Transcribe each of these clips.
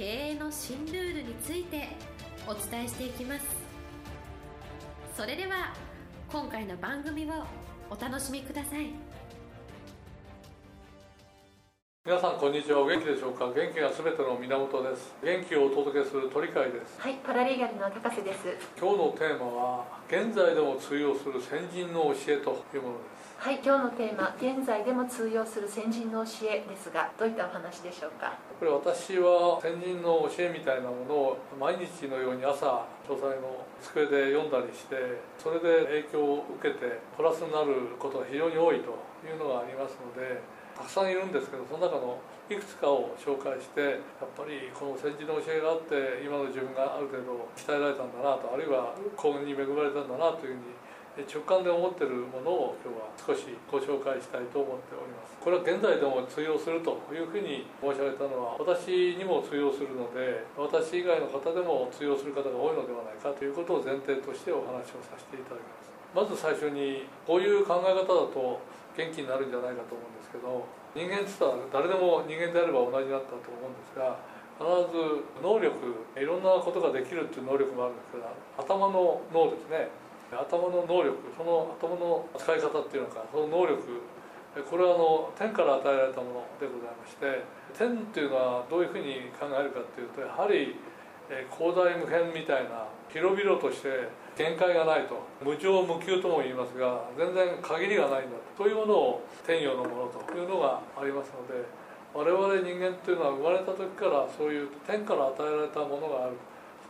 経営の新ルールについてお伝えしていきます。それでは今回の番組をお楽しみください。皆さんこんにちは。お元気でしょうか？元気がすべての源です。元気をお届けする鳥飼です。はい、パラリーガルの高瀬です。今日のテーマは現在でも通用する先人の教えというものですはい、今日のテーマ、現在でも通用する先人の教えですが、どういったお話でしょうか？これ私は先人の教えみたいなものを毎日のように朝書斎の机で読んだりしてそれで影響を受けてプラスになることが非常に多いというのがありますのでたくさんいるんですけどその中のいくつかを紹介してやっぱりこの先人の教えがあって今の自分がある程度鍛えられたんだなとあるいは幸運に恵まれたんだなというふうに直感で思ってるものを今日は少しご紹介したいと思っております。これは現在でも通用するというふうに申し上げたのは私にも通用するので私以外の方でも通用する方が多いのではないかということを前提としてお話をさせていただきます。まず最初にこういう考え方だと元気になるんじゃないかと思うんですけど人間って言ったら誰でも人間であれば同じだったと思うんですが必ず能力いろんなことができるっていう能力もあるんですけど頭の脳ですね。頭の能力その頭の使い方っていうのかその能力これはあの天から与えられたものでございまして天っていうのはどういうふうに考えるかっていうとやはりえ広大無辺みたいな広々として限界がないと無常無休とも言いますが全然限りがないんだというものを天陽のものというのがありますので我々人間っていうのは生まれた時からそういう天から与えられたものがある。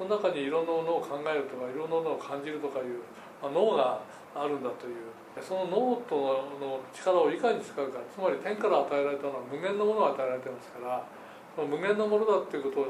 その中にいろんなものを考えるとかいろんなものを感じるとかいう、脳があるんだという。その脳との力をいかに使うか。つまり天から与えられたのは無限のものが与えられてますからその無限のものだっていうことを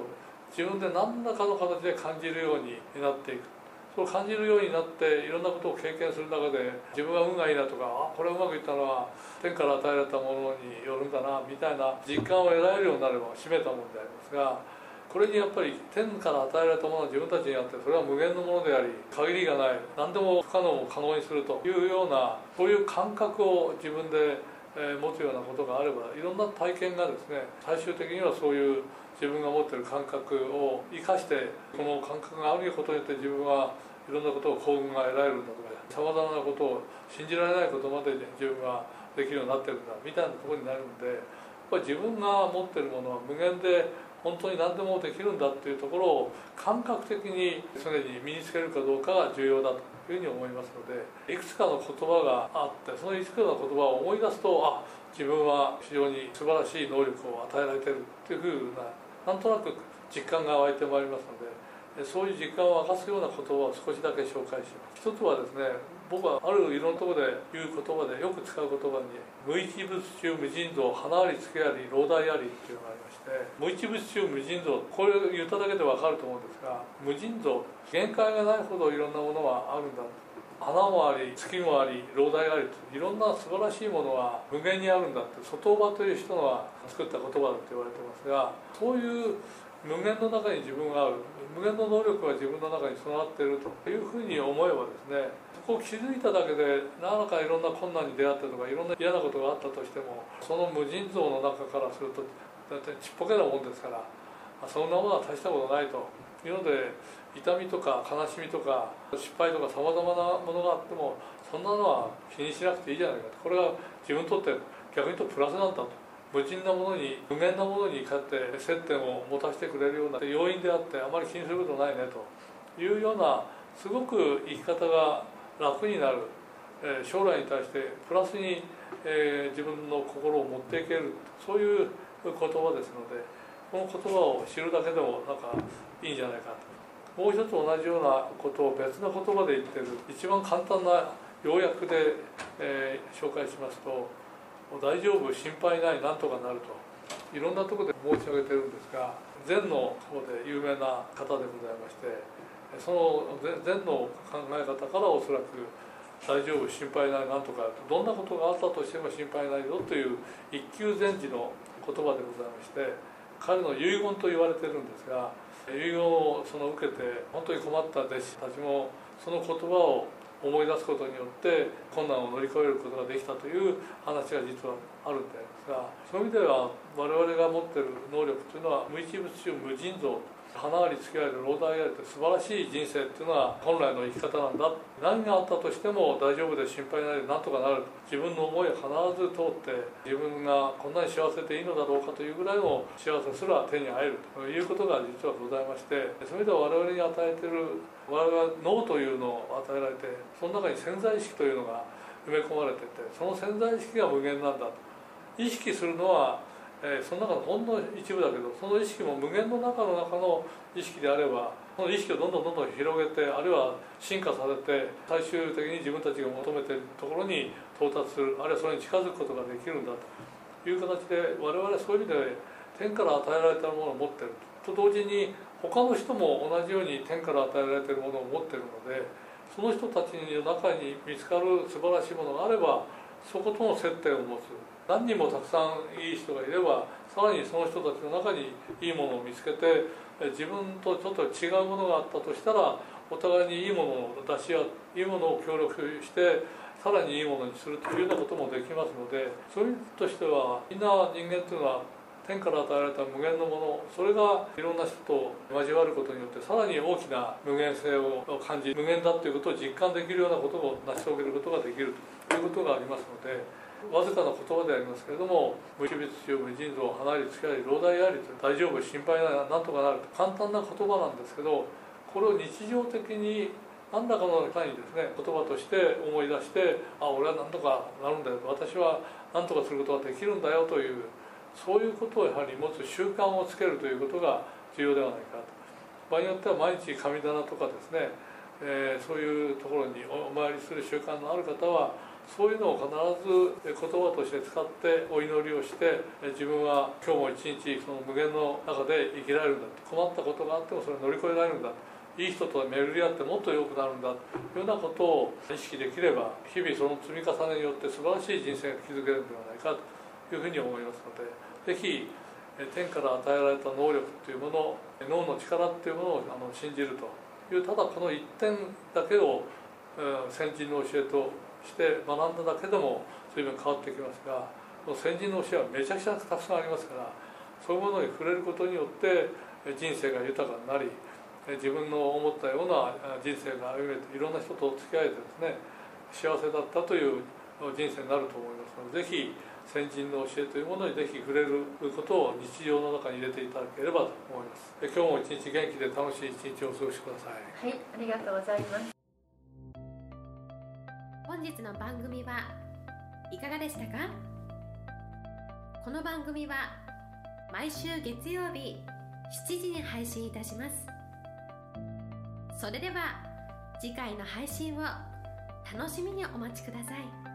自分で何らかの形で感じるようになっていく。そう感じるようになっていろんなことを経験する中で自分が運がいいなとかあこれうまくいったのは天から与えられたものによるんだなみたいな実感を得られるようになれば締めたものでありますがこれにやっぱり天から与えられたものは自分たちにあってそれは無限のものであり限りがない何でも不可能を可能にするというようなそういう感覚を自分で持つようなことがあればいろんな体験がですね最終的にはそういう自分が持ってる感覚を生かしてこの感覚があることによって自分はいろんなことを幸運が得られるんだとかさまざまなことを信じられないことまで自分ができるようになってるんだみたいなところになるんでやっぱり自分が持ってるものは無限で本当に何でもできるんだっていうところを感覚的に常に身につけるかどうかが重要だというふうに思いますのでいくつかの言葉があってそのいくつかの言葉を思い出すとあ自分は非常に素晴らしい能力を与えられてるっていうふうななんとなく実感が湧いてまいりますのでそういう実感を明かすような言葉を少しだけ紹介します。一つはですね僕はあるいろんなところで言う言葉でよく使う言葉に「無一物中無尽蔵花あり月あり老大あり」っていうのがありまして無一物中無尽蔵これ言っただけで分かると思うんですが無尽蔵限界がないほどいろんなものはあるんだ花もあり月もあり老大ありといろんな素晴らしいものは無限にあるんだって外場という人が作った言葉だって言われてますがそういう無限の中に自分がある。無限の能力が自分の中に備わっているというふうに思えばですねそこを気づいただけで何らかいろんな困難に出会ったとかいろんな嫌なことがあったとしてもその無尽蔵の中からするとだってちっぽけなもんですからそんなものは大したことないというので痛みとか悲しみとか失敗とかさまざまなものがあってもそんなのは気にしなくていいじゃないかと。これが自分にとって逆に言うとプラスなんだと。無尽なものに無限なものに勝って接点を持たせてくれるような要因であってあまり気にすることないねと。いうようなすごく生き方が楽になる、え将来に対してプラスに、え自分の心を持っていける。そういう言葉ですのでこの言葉を知るだけでもなんかいいんじゃないかと。もう一つ同じようなことを別の言葉で言ってる一番簡単な要約で、え紹介しますと「もう大丈夫心配ないなんとかなる」と。いろんなとこで申し上げてるんですが禅の方で有名な方でございましてその禅の考え方からおそらく大丈夫心配ないなんとかどんなことがあったとしても心配ないよという一級禅師の言葉でございまして彼の遺言と言われてるんですが遺言をその受けて本当に困った弟子たちもその言葉を思い出すことによって困難を乗り越えることができたという話が実はあるんでありますがそういう意味では我々が持ってる能力というのは無一物中無尽蔵花あり月あり老大ありと素晴らしい人生っていうのは本来の生き方なんだ。何があったとしても大丈夫で心配ないでなんとかなる。自分の思いは必ず通って自分がこんなに幸せでいいのだろうかというぐらいの幸せすら手に入るということが実はございましてそれでは我々に与えている我々は脳というのを与えられてその中に潜在意識というのが埋め込まれててその潜在意識が無限なんだと。意識するのはえー、その中のほんの一部だけどその意識も無限の中の中の意識であればその意識をどんどんどんどん広げてあるいは進化させて最終的に自分たちが求めてるところに到達するあるいはそれに近づくことができるんだと。いう形で我々はそういう意味で天から与えられたものを持ってる。と同時に他の人も同じように天から与えられているものを持っているのでその人たちの中に見つかる素晴らしいものがあればそことの接点を持つ。何人もたくさんいい人がいればさらにその人たちの中にいいものを見つけて自分とちょっと違うものがあったとしたらお互いにいいものを出し合ういいものを協力してさらにいいものにするというようなこともできますのでそういう意味としてはみんな人間というのは天から与えられた無限のものそれがいろんな人と交わることによってさらに大きな無限性を感じ無限だということを実感できるようなことを成し遂げることができるということがありますのでわずかな言葉でありますけれども無機物中無尽蔵離れつきあり老大ありと大丈夫心配ないなんとかなると簡単な言葉なんですけどこれを日常的に何らかの単位ですね言葉として思い出してあ俺は何とかなるんだよ私は何とかすることができるんだよというそういうことをやはり持つ習慣をつけるということが重要ではないかと。場合によっては毎日神棚とかですね、えー、そういうところにお参りする習慣のある方はそういうのを必ず言葉として使ってお祈りをして自分は今日も一日その無限の中で生きられるんだと。困ったことがあってもそれを乗り越えられるんだいい人と巡り合ってもっと良くなるんだと。いうようなことを意識できれば日々その積み重ねによって素晴らしい人生が築けるんではないかと。いうふうに思いますので是非天から与えられた能力というもの脳の力っていうものをあの信じるというただこの一点だけを先人の教えとして学んだだけでも随分変わってきますが先人の教えはめちゃくちゃたくさんありますからそういうものに触れることによって人生が豊かになり自分の思ったような人生が歩めていろんな人と付き合えてですね幸せだったという人生になると思いますのでぜひ先人の教えというものにぜひ触れることを日常の中に入れていただければと思います。今日も一日元気で楽しい一日をお過ごしくださいはいありがとうございます。本日の番組はいかがでしたか？この番組は毎週月曜日7時に配信いたします。それでは次回の配信を楽しみにお待ちください。